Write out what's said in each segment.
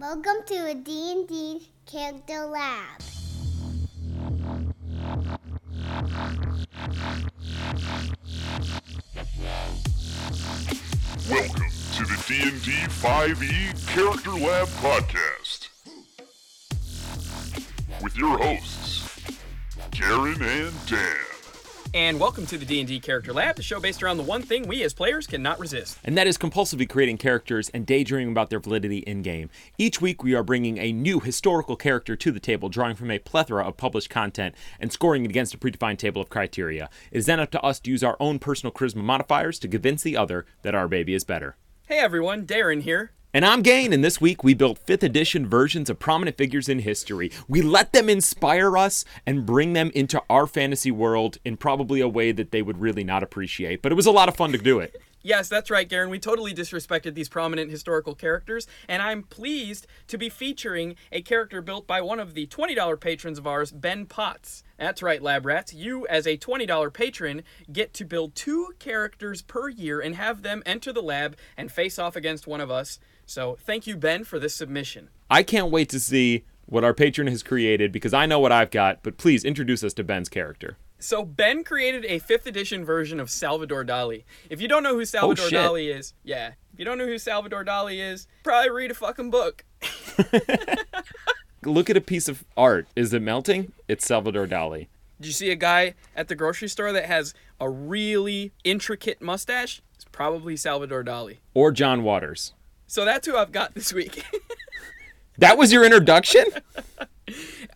Welcome to a D&D Character Lab. Welcome to the D&D 5e Character Lab podcast. With your hosts, Garen and Dan. And welcome to the D&D Character Lab, the show based around the one thing we as players cannot resist. and that is compulsively creating characters and daydreaming about their validity in game. Each week, we are bringing a new historical character to the table, drawing from a plethora of published content and scoring it against a predefined table of criteria. It is then up to us to use our own personal charisma modifiers to convince the other that our baby is better. Hey everyone, Darren here. And I'm Garen, and this week we built 5th edition versions of prominent figures in history. We let them inspire us and bring them into our fantasy world in probably a way that they would really not appreciate. But it was a lot of fun to do it. Yes, that's right, Garen. We totally disrespected these prominent historical characters, and I'm pleased to be featuring a character built by one of the $20 patrons of ours, Ben Potts. That's right, Lab Rats. You, as a $20 patron, get to build two characters per year and have them enter the lab and face off against one of us. So, thank you, Ben, for this submission. I can't wait to see what our patron has created because I know what I've got, but please introduce us to Ben's character. So Ben created a fifth edition version of Salvador Dali. If you don't know who oh, Salvador shit. Dali is, yeah. If you don't know who Salvador Dali is, probably read a fucking book. Look at a piece of art. Is it melting? It's Salvador Dali. Did you see a guy at the grocery store that has a really intricate mustache? It's probably Salvador Dali. Or John Waters. So that's who I've got this week. That was your introduction?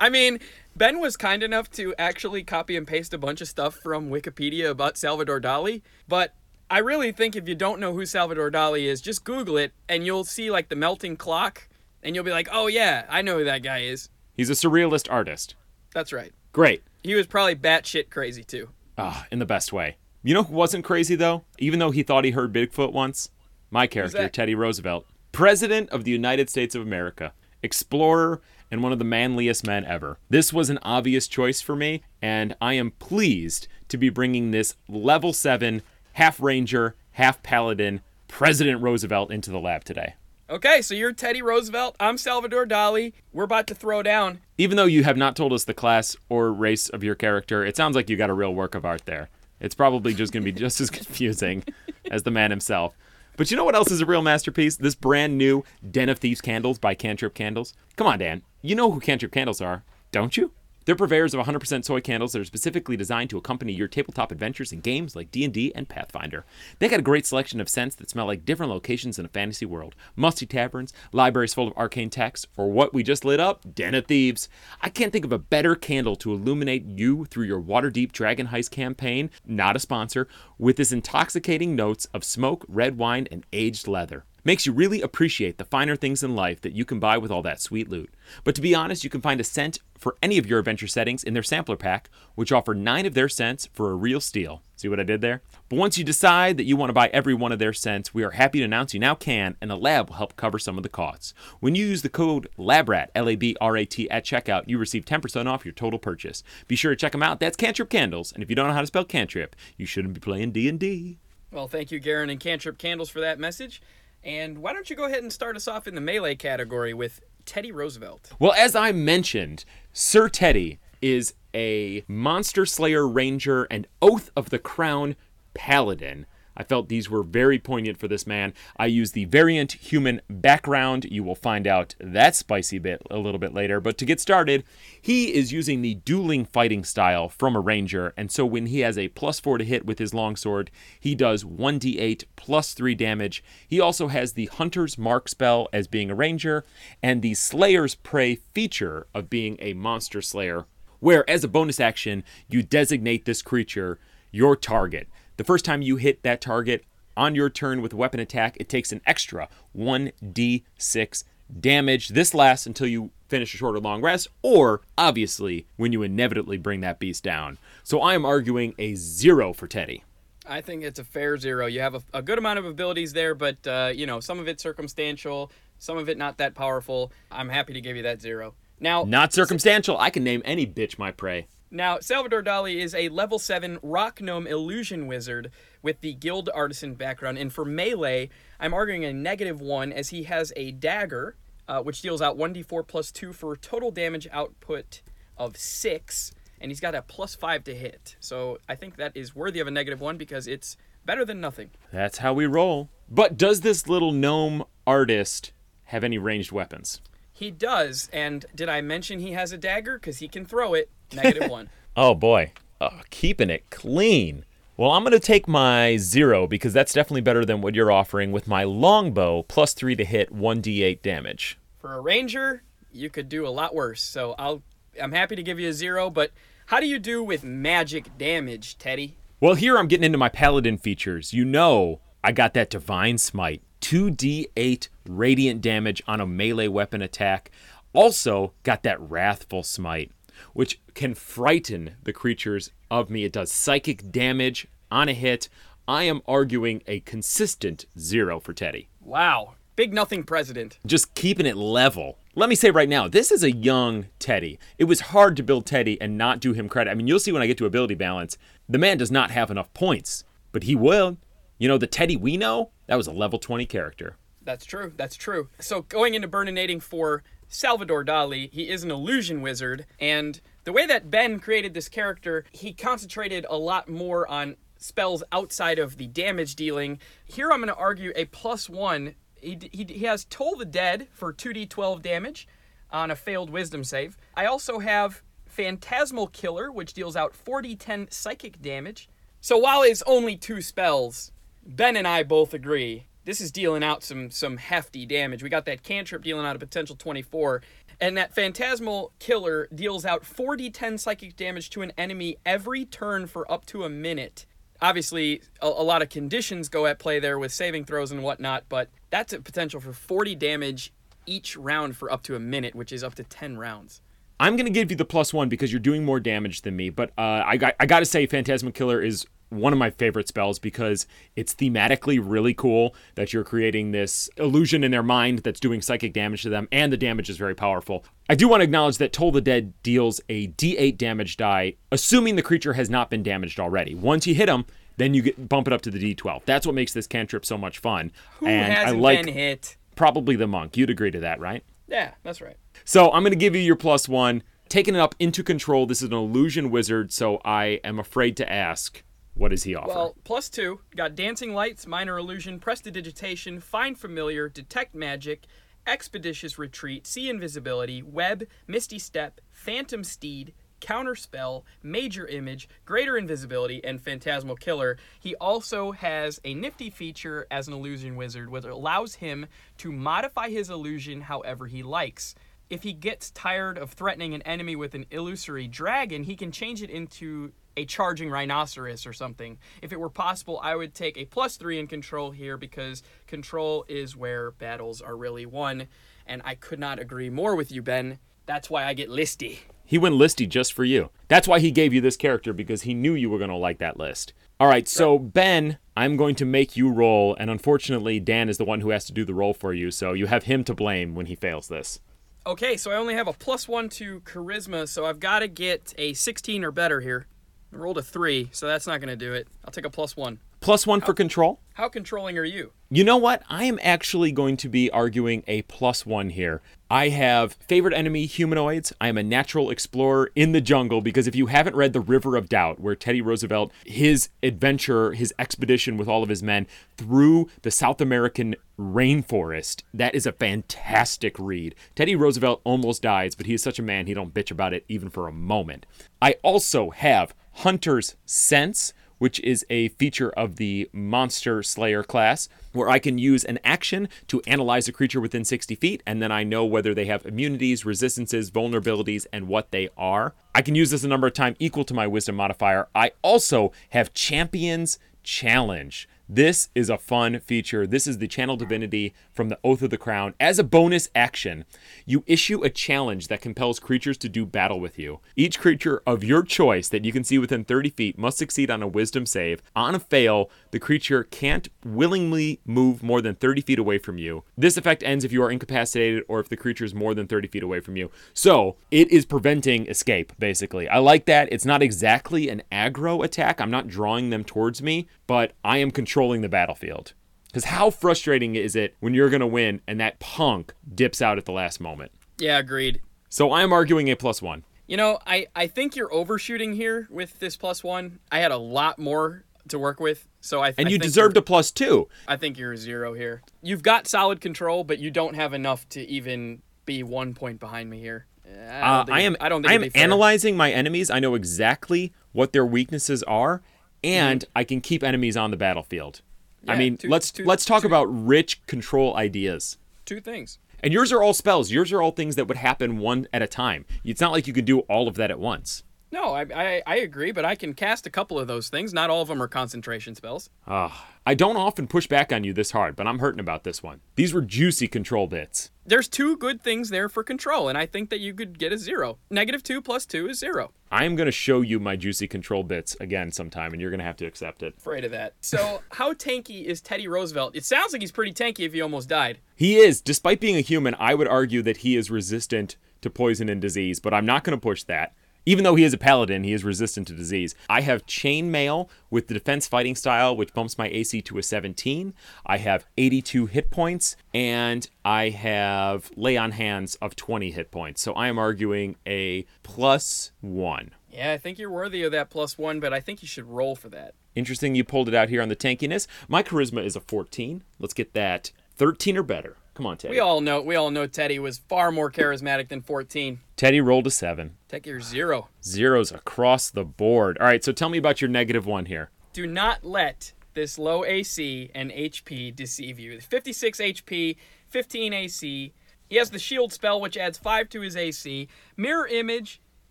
I mean, Ben was kind enough to actually copy and paste a bunch of stuff from Wikipedia about Salvador Dali, but I really think if you don't know who Salvador Dali is, just Google it and you'll see like the melting clock and you'll be like, "Oh yeah, I know who that guy is." He's a surrealist artist. That's right. Great. He was probably batshit crazy too. Ah, in the best way. You know who wasn't crazy though? Even though he thought he heard Bigfoot once? My character. Teddy Roosevelt. President of the United States of America. Explorer and one of the manliest men ever. This was an obvious choice for me, and I am pleased to be bringing this level 7, half ranger, half paladin, President Roosevelt into the lab today. Okay, so you're Teddy Roosevelt. I'm Salvador Dali. We're about to throw down. Even though you have not told us the class or race of your character, it sounds like you got a real work of art there. It's probably just going to be just as confusing as the man himself. But you know what else is a real masterpiece? This brand new Den of Thieves candles by Cantrip Candles. Come on, Dan. You know who Cantrip Candles are, don't you? They're purveyors of 100% soy candles that are specifically designed to accompany your tabletop adventures in games like D&D and Pathfinder. They got a great selection of scents that smell like different locations in a fantasy world. Musty taverns, libraries full of arcane texts, or what we just lit up, Den of Thieves. I can't think of a better candle to illuminate you through your Waterdeep Dragon Heist campaign, not a sponsor, with its intoxicating notes of smoke, red wine, and aged leather. Makes you really appreciate the finer things in life that you can buy with all that sweet loot. But to be honest, you can find a scent for any of your adventure settings in their sampler pack, which offer nine of their scents for a real steal. See what I did there? But once you decide that you want to buy every one of their scents, we are happy to announce you now can, and the lab will help cover some of the costs. When you use the code LABRAT, L A B R A T, at checkout, you receive 10% off your total purchase. Be sure to check them out. That's Cantrip Candles, and if you don't know how to spell Cantrip, you shouldn't be playing D&D. Well, thank you, Garen and Cantrip Candles, for that message. And why don't you go ahead and start us off in the melee category with Teddy Roosevelt? Well, as I mentioned, Sir Teddy is a Monster Slayer Ranger and Oath of the Crown Paladin. I felt these were very poignant for this man. I used the variant human background. You will find out that spicy bit a little bit later. But to get started, he is using the dueling fighting style from a ranger. And so when he has a plus four to hit with his longsword, he does 1d8 plus three damage. He also has the Hunter's Mark spell as being a ranger and the Slayer's Prey feature of being a monster slayer, where as a bonus action, you designate this creature your target. The first time you hit that target on your turn with a weapon attack, it takes an extra 1d6 damage. This lasts until you finish a short or long rest, or obviously when you inevitably bring that beast down. So I am arguing a zero for Teddy. I think it's a fair zero. You have a, a good amount of abilities there, but uh, you know some of it circumstantial, some of it not that powerful. I'm happy to give you that zero. Now, Not circumstantial. I can name any bitch my prey. Now, Salvador Dali is a level 7 rock gnome illusion wizard with the guild artisan background. And for melee, I'm arguing a negative 1 as he has a dagger, uh, which deals out 1d4 plus 2 for total damage output of 6. And he's got a plus 5 to hit. So I think that is worthy of a negative 1 because it's better than nothing. That's how we roll. But does this little gnome artist have any ranged weapons? He does. And did I mention he has a dagger? Because he can throw it. Negative 1. Oh boy, oh, keeping it clean. Well, I'm going to take my zero because that's definitely better than what you're offering with my longbow plus three to hit 1d8 damage. For a ranger, you could do a lot worse. So I'll I'm happy to give you a 0, but how do you do with magic damage, Teddy? Well, here I'm getting into my paladin features. You know, I got that divine smite, 2d8 radiant damage on a melee weapon attack. Also, got that wrathful smite, which can frighten the creatures of me. It does psychic damage on a hit. I am arguing a consistent zero for Teddy. Wow. Big nothing president. Just keeping it level. Let me say right now, this is a young Teddy. It was hard to build Teddy and not do him credit. I mean, you'll see when I get to ability balance, the man does not have enough points, but he will. You know, the Teddy we know, that was a level 20 character. That's true. That's true. So going into burninating for Salvador Dali, he is an illusion wizard, and the way that Ben created this character, he concentrated a lot more on spells outside of the damage dealing. Here I'm going to argue a plus one. He, he, he has Toll the Dead for 2d12 damage on a failed wisdom save. I also have Phantasmal Killer, which deals out 4d10 psychic damage. So while it's only two spells, Ben and I both agree this is dealing out some some hefty damage. We got that cantrip dealing out a potential 24, and that phantasmal killer deals out 4d10 psychic damage to an enemy every turn for up to a minute. Obviously, a, a lot of conditions go at play there with saving throws and whatnot, but that's a potential for 40 damage each round for up to a minute, which is up to 10 rounds. I'm to give you the plus one because you're doing more damage than me, but uh, I, got, I got to say, Phantasmal Killer is one of my favorite spells because it's thematically really cool that you're creating this illusion in their mind that's doing psychic damage to them, and the damage is very powerful. I do want to acknowledge that Toll the Dead deals a d8 damage die, assuming the creature has not been damaged already. Once you hit them, then you get bump it up to the d12. That's what makes this cantrip so much fun. Who and hasn't I like been hit? probably the monk. You'd agree to that, right? Yeah, that's right. So I'm going to give you your plus one. Taking it up into control. This is an illusion wizard, so I am afraid to ask, what does he offer? Well, plus two. Got Dancing Lights, Minor Illusion, Prestidigitation, Find Familiar, Detect Magic, Expeditious Retreat, See Invisibility, Web, Misty Step, Phantom Steed, Counterspell, Major Image, Greater Invisibility, and Phantasmal Killer. He also has a nifty feature as an illusion wizard, which allows him to modify his illusion however he likes. If he gets tired of threatening an enemy with an illusory dragon, he can change it into a charging rhinoceros or something. If it were possible, I would take a plus three in control here because control is where battles are really won. And I could not agree more with you, Ben. That's why I get listy. He went listy just for you. That's why he gave you this character because he knew you were going to like that list. All right, so Ben, I'm going to make you roll, and unfortunately, Dan is the one who has to do the roll for you, so you have him to blame when he fails this. Okay, so I only have a plus one to charisma, so I've got to get a 16 or better here. I rolled a three, so that's not going to do it. I'll take a plus one. Plus one for control. How controlling are you? You know what? I am actually going to be arguing a plus one here. I have favorite enemy humanoids. I am a natural explorer in the jungle because if you haven't read The River of Doubt, where Teddy Roosevelt, his adventure, his expedition with all of his men through the South American rainforest, that is a fantastic read. Teddy Roosevelt almost dies, but he is such a man, he don't bitch about it even for a moment. I also have Hunter's Sense which is a feature of the Monster Slayer class, where I can use an action to analyze a creature within 60 feet, and then I know whether they have immunities, resistances, vulnerabilities, and what they are. I can use this a number of times equal to my wisdom modifier. I also have Champions Challenge. This is a fun feature. This is the channel divinity from the Oath of the Crown. As a bonus action, you issue a challenge that compels creatures to do battle with you. Each creature of your choice that you can see within 30 feet must succeed on a wisdom save. On a fail, the creature can't willingly move more than 30 feet away from you. This effect ends if you are incapacitated or if the creature is more than 30 feet away from you. So it is preventing escape, basically. I like that. It's not exactly an aggro attack. I'm not drawing them towards me, but I am controlling the battlefield. Because how frustrating is it when you're going to win and that punk dips out at the last moment? Yeah, agreed. So I'm arguing a plus one. You know, I, I think you're overshooting here with this plus one. I had a lot more to work with, so I And I you think deserved a plus two. I think you're a zero here. You've got solid control, but you don't have enough to even be one point behind me here. Uh, I, Uh, I am. I don't I am analyzing my enemies. I know exactly what their weaknesses are, and I can keep enemies on the battlefield. I Mm-hmm. Mean, two- let's two- let's talk two- about rich control ideas. two things. And yours are all spells. Yours are all things that would happen one at a time. It's not like you could do all of that at once. No, I, I I agree, but I can cast a couple of those things. Not all of them are concentration spells. Ah, I don't often push back on you this hard, but I'm hurting about this one. These were juicy control bits. There's two good things there for control, and I think that you could get a zero. Negative two plus two is zero. I am going to show you my juicy control bits again sometime, and you're going to have to accept it. Afraid of that. So, how tanky is Teddy Roosevelt? It sounds like he's pretty tanky if he almost died. He is, despite being a human, I would argue that he is resistant to poison and disease, but I'm not going to push that. Even though he is a paladin, he is resistant to disease. I have chainmail with the defense fighting style, which bumps my AC to a 17. I have 82 hit points, and I have lay on hands of 20 hit points. So I am arguing a plus one. Yeah, I think you're worthy of that plus one, but I think you should roll for that. Interesting you pulled it out here on the tankiness. My charisma is a 14. Let's get that 13 or better. Come on, Teddy. We all know we all know Teddy was far more charismatic than 14. Teddy rolled a 7. Take your zero. Zeros across the board. All right, so tell me about your negative one here. Do not let this low AC and HP deceive you. 56 HP, 15 AC. He has the shield spell, which adds 5 to his AC. Mirror image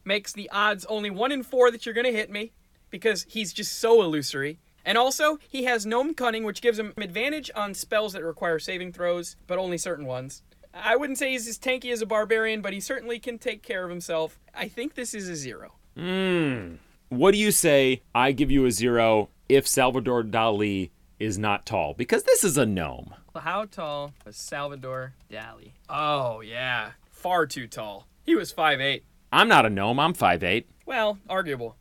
makes the odds only 1 in 4 that you're going to hit me because he's just so illusory. And also, he has Gnome Cunning, which gives him advantage on spells that require saving throws, but only certain ones. I wouldn't say he's as tanky as a barbarian, but he certainly can take care of himself. I think this is a zero. Hmm. What do you say I give you a zero if Salvador Dali is not tall? Because this is a gnome. How tall was Salvador Dali? Oh, yeah. Far too tall. He was 5'8. I'm not a gnome, I'm 5'8. Well, arguable.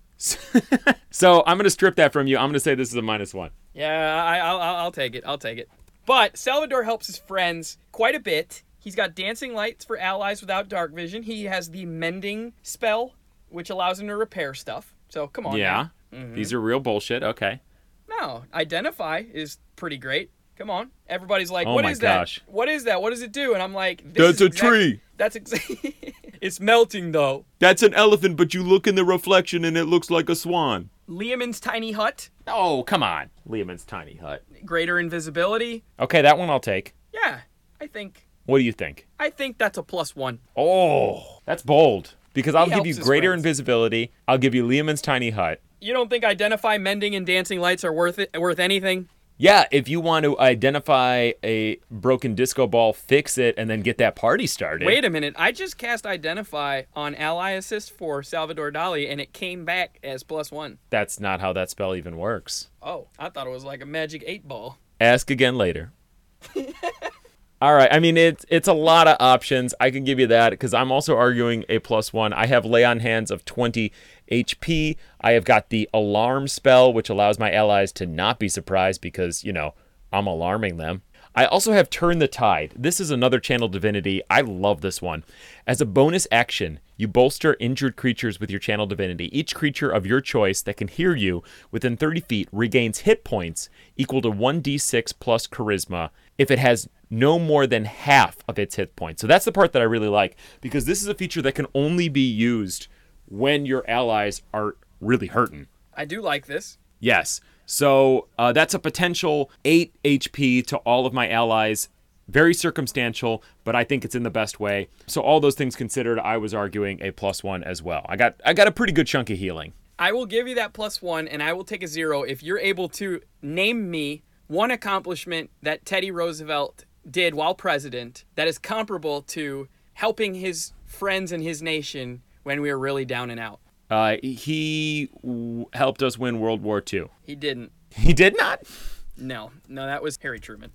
So I'm going to strip that from you. I'm going to say this is a minus one. Yeah, I, I'll, I'll take it. I'll take it. But Salvador helps his friends quite a bit. He's got dancing lights for allies without dark vision. He has the mending spell, which allows him to repair stuff. So come on. yeah. now. These are real bullshit. Okay. Mm-hmm. No, identify is pretty great. Come on. Everybody's like, Oh "What is gosh. that? What is that? What does it do?" And I'm like, this That's is a exact- tree. That's exactly. it's melting though. That's an elephant, but you look in the reflection and it looks like a swan. Leomund's tiny hut, Oh, come on. Leomund's tiny hut. greater invisibility. Okay, that one I'll take. Yeah, I think What do you think? I think that's a plus one. Oh, that's bold. Because I'll He give you greater friends. invisibility. I'll give you Leomund's tiny hut. You don't think identify, mending, and dancing lights are worth it? Worth anything? Yeah, if you want to identify a broken disco ball, fix it, and then get that party started. Wait a minute. I just cast identify on ally assist for Salvador Dali, and it came back as plus one. That's not how that spell even works. Oh, I thought it was like a magic eight ball. Ask again later. All right. I mean, it's it's a lot of options. I can give you that because I'm also arguing a plus one. I have lay on hands of 20 HP. I have got the alarm spell, which allows my allies to not be surprised because you know I'm alarming them. I also have Turn the Tide. This is another channel divinity. I love this one. As a bonus action, you bolster injured creatures with your channel divinity. Each creature of your choice that can hear you within 30 feet regains hit points equal to 1d6 plus charisma if it has no more than half of its hit points. So that's the part that I really like because this is a feature that can only be used when your allies are really hurting. I do like this. Yes. So uh, that's a potential 8 HP to all of my allies. Very circumstantial, but I think it's in the best way. So all those things considered, I was arguing a plus one as well. I got I got a pretty good chunk of healing. I will give you that plus one, and I will take a zero if you're able to name me one accomplishment that Teddy Roosevelt did while president that is comparable to helping his friends and his nation when we were really down and out. Uh, he w- helped us win World War II. He didn't. He did not. No, no, that was Harry Truman.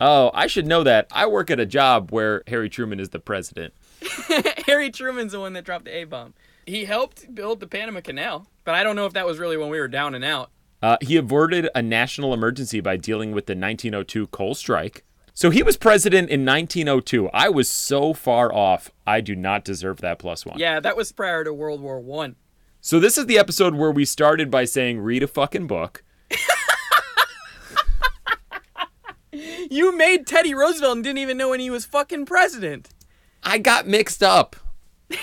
Oh, I should know that. I work at a job where Harry Truman is the president. Harry Truman's the one that dropped the A bomb. He helped build the Panama Canal, but I don't know if that was really when we were down and out. Uh, he averted a national emergency by dealing with the 1902 coal strike. So he was president in 1902. I was so far off. I do not deserve that plus one. Yeah, that was prior to World War One. So this is the episode where we started by saying read a fucking book. You made Teddy Roosevelt and didn't even know when he was fucking president. I got mixed up.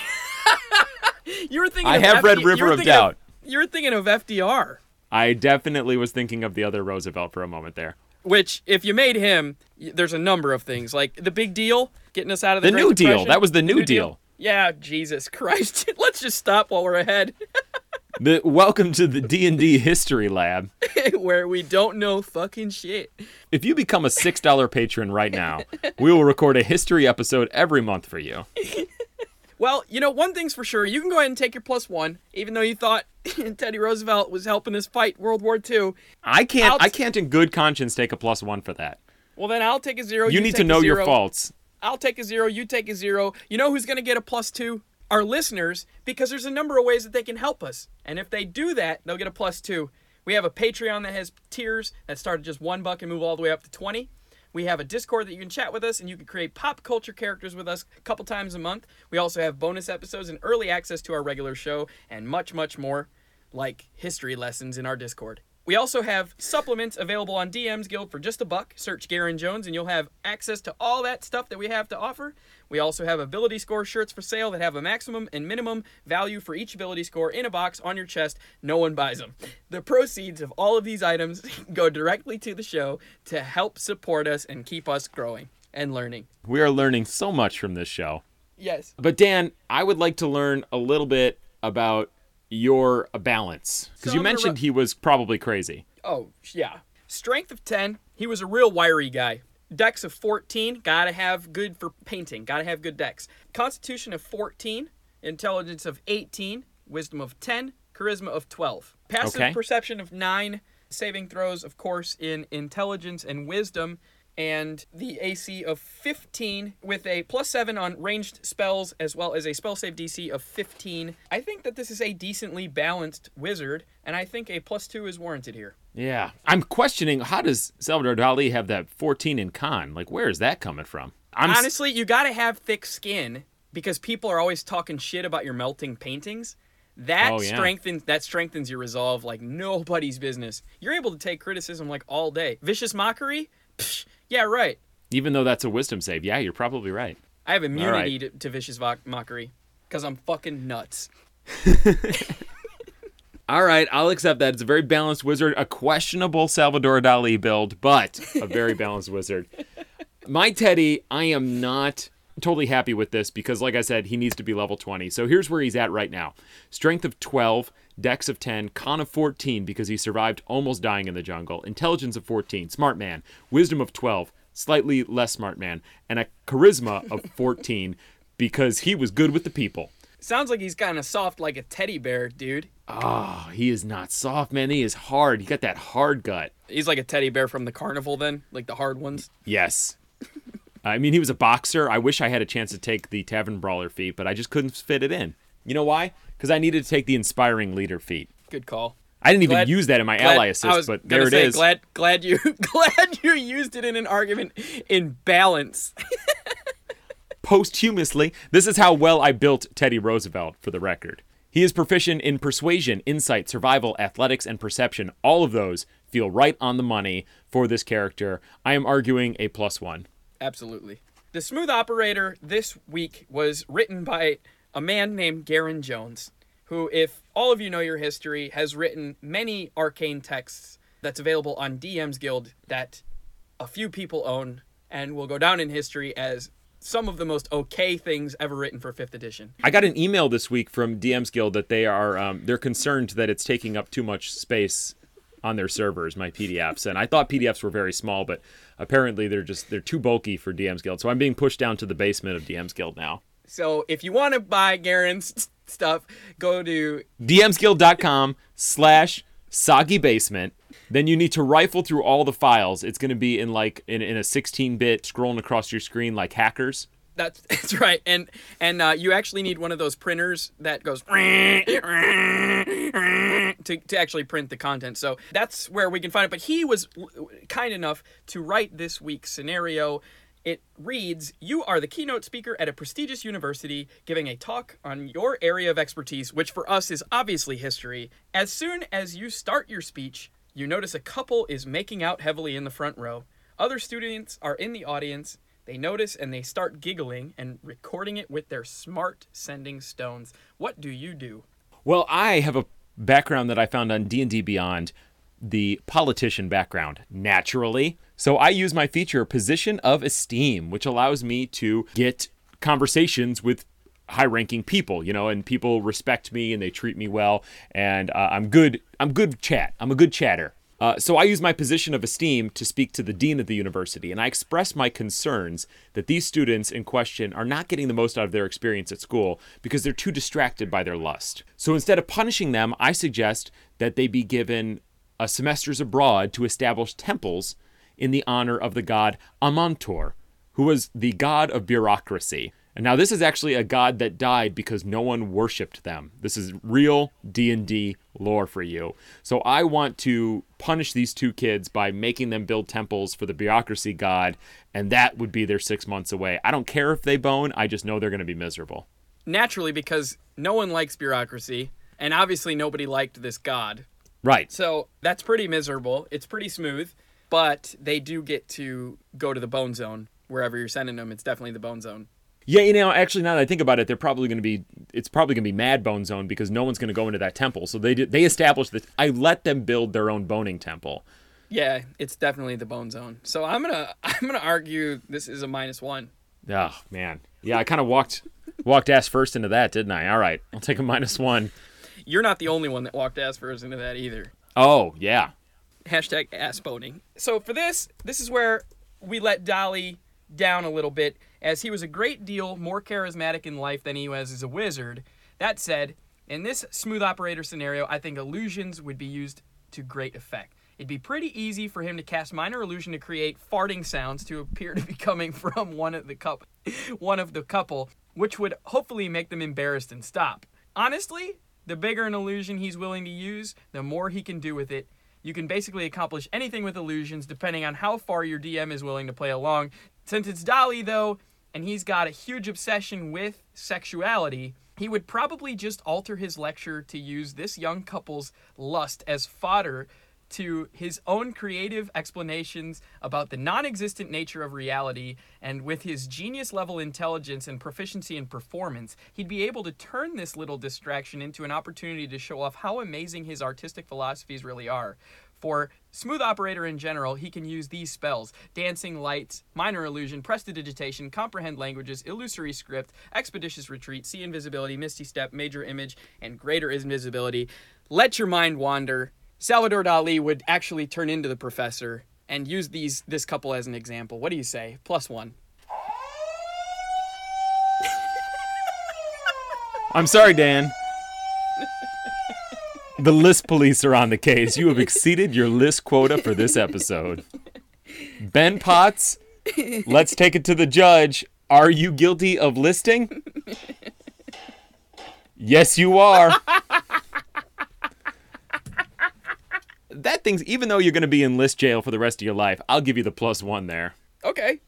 You were thinking. I of have read FD you River of thinking Doubt. you were thinking of FDR, I definitely was thinking of the other Roosevelt for a moment there. which if you made him, there's a number of things like the Big Deal, getting us out of the, The Great New Deal. That was the New Deal. Yeah, Jesus Christ. Let's just stop while we're ahead, The welcome to the D&D History Lab. where we don't know fucking shit. If you become a $6 patron right now, we will record a history episode every month for you. Well, you know, one thing's for sure. You can go ahead and take your plus one, even though you thought Teddy Roosevelt was helping us fight World War II. I can't I'll- I can't in good conscience take a plus 1 for that. Well, then I'll take a zero. You need to know your faults. I'll take a zero. You take a zero. You know who's going to get a plus two? Our listeners, because there's a number of ways that they can help us. And if they do that, they'll get a plus two. We have a Patreon that has tiers that start at just one buck and move all the way up to 20. We have a Discord that you can chat with us and you can create pop culture characters with us a couple times a month. We also have bonus episodes and early access to our regular show and much, much more, like history lessons in our Discord. We also have supplements available on DM's Guild for just a buck. Search Garen Jones and you'll have access to all that stuff that we have to offer. We also have ability score shirts for sale that have a maximum and minimum value for each ability score in a box on your chest. No one buys them. The proceeds of all of these items go directly to the show to help support us and keep us growing and learning. We are learning so much from this show. Yes. But Dan, I would like to learn a little bit about your uh, balance because So you mentioned ru- he was probably crazy. Oh, yeah. Strength of 10. He was a real wiry guy. Dex of 14. Gotta have good for painting. Gotta have good dex. Constitution of 14. Intelligence of 18. Wisdom of 10. Charisma of 12. Passive Okay. perception of 9. Saving throws, of course, in intelligence and wisdom. And the AC of 15 with a plus 7 on ranged spells as well as a spell save DC of 15. I think that this is a decently balanced wizard, and I think a plus 2 is warranted here. Yeah. I'm questioning how does Salvador Dali have that 14 in con? Like, where is that coming from? I'm Honestly, you got to have thick skin because people are always talking shit about your melting paintings. That Oh, yeah. strengthens that strengthens your resolve like nobody's business. You're able to take criticism like all day. Vicious mockery? Psh, yeah, right. even though that's a wisdom save. Yeah, you're probably right. I have immunity right. to, to vicious vo- mockery because I'm fucking nuts. All right, I'll accept that. It's a very balanced wizard, a questionable Salvador Dali build, but a very balanced wizard. My Teddy, I am not totally happy with this because, like I said, he needs to be level 20. So here's where he's at right now Strength of 12, Dex of 10, Con of 14 because he survived almost dying in the jungle, Intelligence of 14, Smart Man, Wisdom of 12, slightly less Smart Man, and a Charisma of 14 because he was good with the people. Sounds like he's kind of soft like a teddy bear, dude. Oh, he is not soft, man. He is hard. He got that hard gut. He's like a teddy bear from the carnival then, like the hard ones. Yes. I mean, he was a boxer. I wish I had a chance to take the Tavern Brawler feat, but I just couldn't fit it in. You know why? Because I needed to take the Inspiring Leader feat. Good call. I didn't even use that in my Glad- ally assist, but there it say, is. Glad, glad you, glad you used it in an argument in balance. Posthumously, this is how well I built Teddy Roosevelt, for the record. He is proficient in persuasion, insight, survival, athletics, and perception. All of those feel right on the money for this character. I am arguing a plus one. Absolutely. The Smooth Operator this week was written by a man named Garen Jones, who, if all of you know your history, has written many arcane texts that's available on DM's Guild that a few people own and will go down in history as some of the most okay things ever written for 5th edition. I got an email this week from DM's Guild that they are um, they're concerned that it's taking up too much space on their servers, my PDFs. And I thought PDFs were very small, but apparently they're just they're too bulky for DM's Guild. So I'm being pushed down to the basement of DM's Guild now. So if you want to buy Garen's stuff, go to DMsguild.com slash soggy basement. Then you need to rifle through all the files. It's going to be in like in, in a 16 bit scrolling across your screen like hackers. That's that's right, and and uh, you actually need one of those printers that goes to to actually print the content. So that's where we can find it. But he was kind enough to write this week's scenario. It reads You are the keynote speaker at a prestigious university giving a talk on your area of expertise, which for us is obviously history. As soon as you start your speech, you notice a couple is making out heavily in the front row. Other students are in the audience. They notice and they start giggling and recording it with their smart sending stones. What do you do? Well, I have a background that I found on D&D Beyond, the politician background, naturally. So I use my feature position of esteem, which allows me to get conversations with high-ranking people, you know, and people respect me and they treat me well, and uh, I'm good. I'm good chat. I'm a good chatter. Uh, so I use my position of esteem to speak to the dean of the university, and I express my concerns that these students in question are not getting the most out of their experience at school because they're too distracted by their lust. So instead of punishing them, I suggest that they be given uh, semesters abroad to establish temples in the honor of the god Amaunator, who was the god of bureaucracy. And now this is actually a god that died because no one worshipped them. This is real D&D lore for you. So I want to punish these two kids by making them build temples for the bureaucracy god and that would be their 6 months away. I don't care if they bone, I just know they're going to be miserable. Naturally, because no one likes bureaucracy, and obviously nobody liked this god. Right. So that's pretty miserable. It's pretty smooth, but they do get to go to the bone zone wherever you're sending them. It's definitely the bone zone. Yeah, you know, actually, now that I think about it, they're probably going to be. It's probably going to be Mad Bone Zone because no one's going to go into that temple. So they did. They established that. I let them build their own boning temple. Yeah, it's definitely the bone zone. So I'm gonna I'm gonna argue this is a minus one. Oh man, yeah, I kind of walked walked ass first into that, didn't I? All right, I'll take a minus one. You're not the only one that walked ass first into that either. Oh yeah, Hashtag ass boning. So for this, this is where we let Dali down a little bit, as he was a great deal more charismatic in life than he was as a wizard. That said, in this smooth operator scenario, I think illusions would be used to great effect. It'd be pretty easy for him to cast minor illusion to create farting sounds to appear to be coming from one of the couple, one of the couple, which would hopefully make them embarrassed and stop. Honestly, the bigger an illusion he's willing to use, the more he can do with it. You can basically accomplish anything with illusions depending on how far your DM is willing to play along. Since it's Dali, though, and he's got a huge obsession with sexuality, he would probably just alter his lecture to use this young couple's lust as fodder to his own creative explanations about the non existent nature of reality, and with his genius level intelligence and proficiency in performance, he'd be able to turn this little distraction into an opportunity to show off how amazing his artistic philosophies really are. For Smooth Operator in general, he can use these spells Dancing Lights, Minor Illusion, Prestidigitation, Comprehend Languages, Illusory Script, Expeditious Retreat, See Invisibility, Misty Step, Major Image, and Greater Invisibility. Let your mind wander. Salvador Dali would actually turn into the professor and use these this couple as an example. What do you say? Plus one. I'm sorry, Dan. The list police are on the case. You have exceeded your list quota for this episode. Ben Potts, let's take it to the judge. Are you guilty of listing? Yes, you are. that thing's, even though you're going to be in list jail for the rest of your life, I'll give you the plus one there. Okay.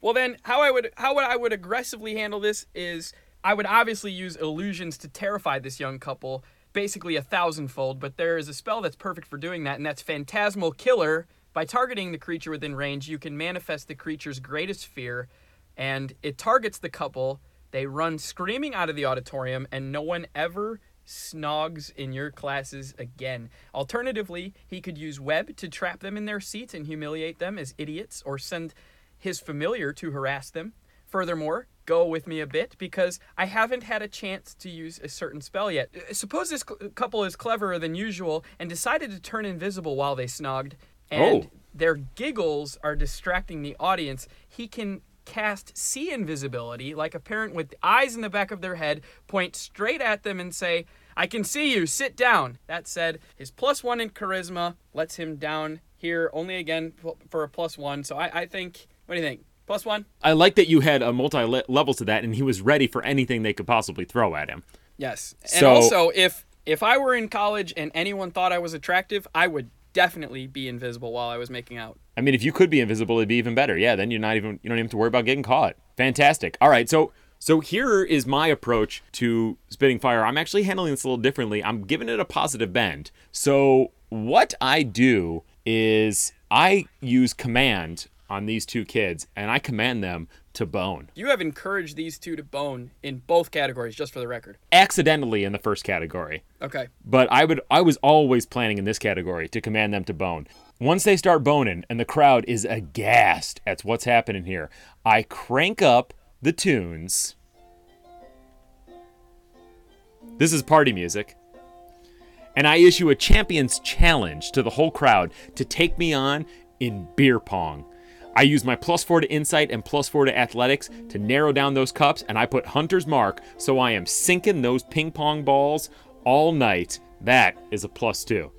Well then, how I would how would I would aggressively handle this is I would obviously use illusions to terrify this young couple, basically a thousandfold. But there is a spell that's perfect for doing that, and that's Phantasmal Killer. By targeting the creature within range, you can manifest the creature's greatest fear, and it targets the couple. They run screaming out of the auditorium, and no one ever snogs in your classes again. Alternatively, he could use web to trap them in their seats and humiliate them as idiots, or send his familiar to harass them. Furthermore, go with me a bit because I haven't had a chance to use a certain spell yet. Uh, Suppose this cou- couple is cleverer than usual and decided to turn invisible while they snogged, and Oh. their giggles are distracting the audience. He can cast see invisibility, like a parent with eyes in the back of their head, point straight at them and say, I can see you, sit down. That said, his plus one in charisma lets him down here only again for a plus one. So I, I think, what do you think? Plus one. I like that you had a multi level to that, and he was ready for anything they could possibly throw at him. Yes. And So- also, if if I were in college and anyone thought I was attractive, I would definitely be invisible while I was making out. I mean, if you could be invisible, it'd be even better. Yeah, then you're not even you don't even have to worry about getting caught. Fantastic. All right, so so here is my approach to spitting fire. I'm actually handling this a little differently. I'm giving it a positive bend. So what I do is I use command on these two kids, and I command them to bone. You have encouraged these two to bone in both categories, just for the record. Accidentally in the first category. Okay. but I would I was always planning in this category to command them to bone. Once they start boning and the crowd is aghast at what's happening here, I crank up the tunes. This is party music. And I issue a champions challenge to the whole crowd to take me on in beer pong. I use my plus four to insight and plus four to athletics to narrow down those cups, and I put Hunter's Mark, so I am sinking those ping pong balls all night. That is a plus two.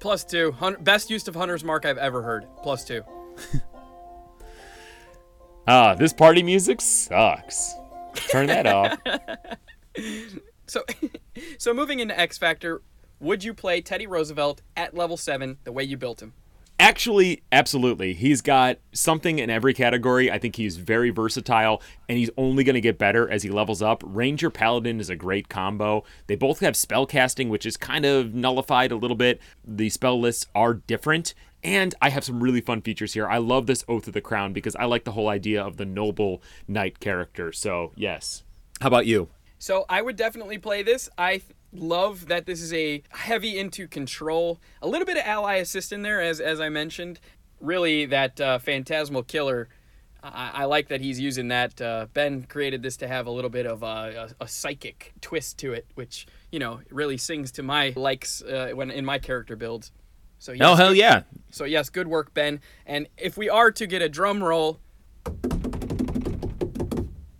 Plus two. Hun- best use of Hunter's Mark I've ever heard. Plus two. Ah, this party music sucks. Turn that off. So, so moving into X Factor, would you play Teddy Roosevelt at level seven the way you built him? Actually, absolutely. He's got something in every category. I think he's very versatile, and he's only going to get better as he levels up. Ranger Paladin is a great combo. They both have spell casting, which is kind of nullified a little bit. The spell lists are different, and I have some really fun features here. I love this Oath of the Crown because I like the whole idea of the noble knight character. So, yes. How about you? So I would definitely play this. I love that this is a heavy into control, a little bit of ally assist in there, as as I mentioned. Really, that uh, phantasmal killer. I, I like that he's using that. Uh, ben created this to have a little bit of a, a, a psychic twist to it, which you know really sings to my likes uh, when in my character builds. So yes, Oh, hell yeah. So yes, good work, Ben. And if we are to get a drum roll,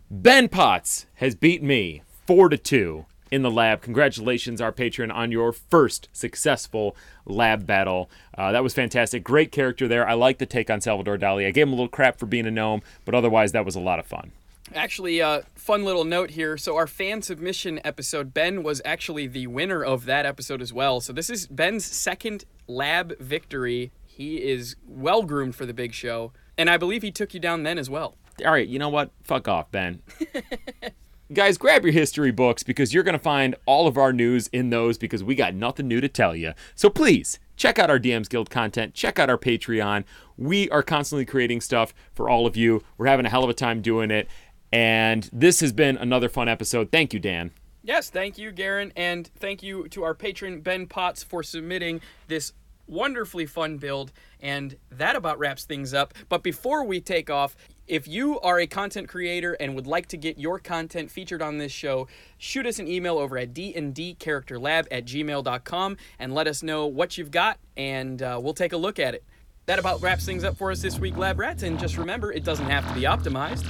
Ben Potts has beat me four to two in the lab. Congratulations, our patron, on your first successful lab battle. Uh, that was fantastic. Great character there. I like the take on Salvador Dali. I gave him a little crap for being a gnome, but otherwise that was a lot of fun. Actually, uh, fun little note here. So our fan submission episode, Ben was actually the winner of that episode as well. So this is Ben's second lab victory. He is well groomed for the big show, and I believe he took you down then as well. All right, you know what? Fuck off, Ben. Guys, grab your history books because you're going to find all of our news in those because we got nothing new to tell you. So please check out our DMs Guild content, check out our Patreon. We are constantly creating stuff for all of you. We're having a hell of a time doing it. And this has been another fun episode. Thank you, Dan. Yes, thank you, Garen, and thank you to our patron Ben Potts for submitting this wonderfully fun build. And that about wraps things up. But before we take off, if you are a content creator and would like to get your content featured on this show, shoot us an email over at dndcharacterlab at gmail.com and let us know what you've got, and uh, we'll take a look at it. That about wraps things up for us this week, Lab Rats. And just remember, it doesn't have to be optimized.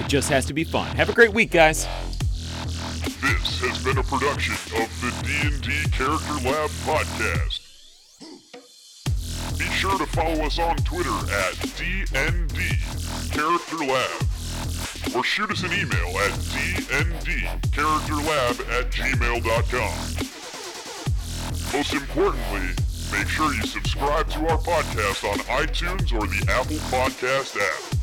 It just has to be fun. Have a great week, guys. This has been a production of the D&D Character Lab podcast. Be sure to follow us on Twitter at DND Character Lab or shoot us an email at dndcharacterlab at gmail.com. Most importantly, make sure you subscribe to our podcast on iTunes or the Apple Podcast app.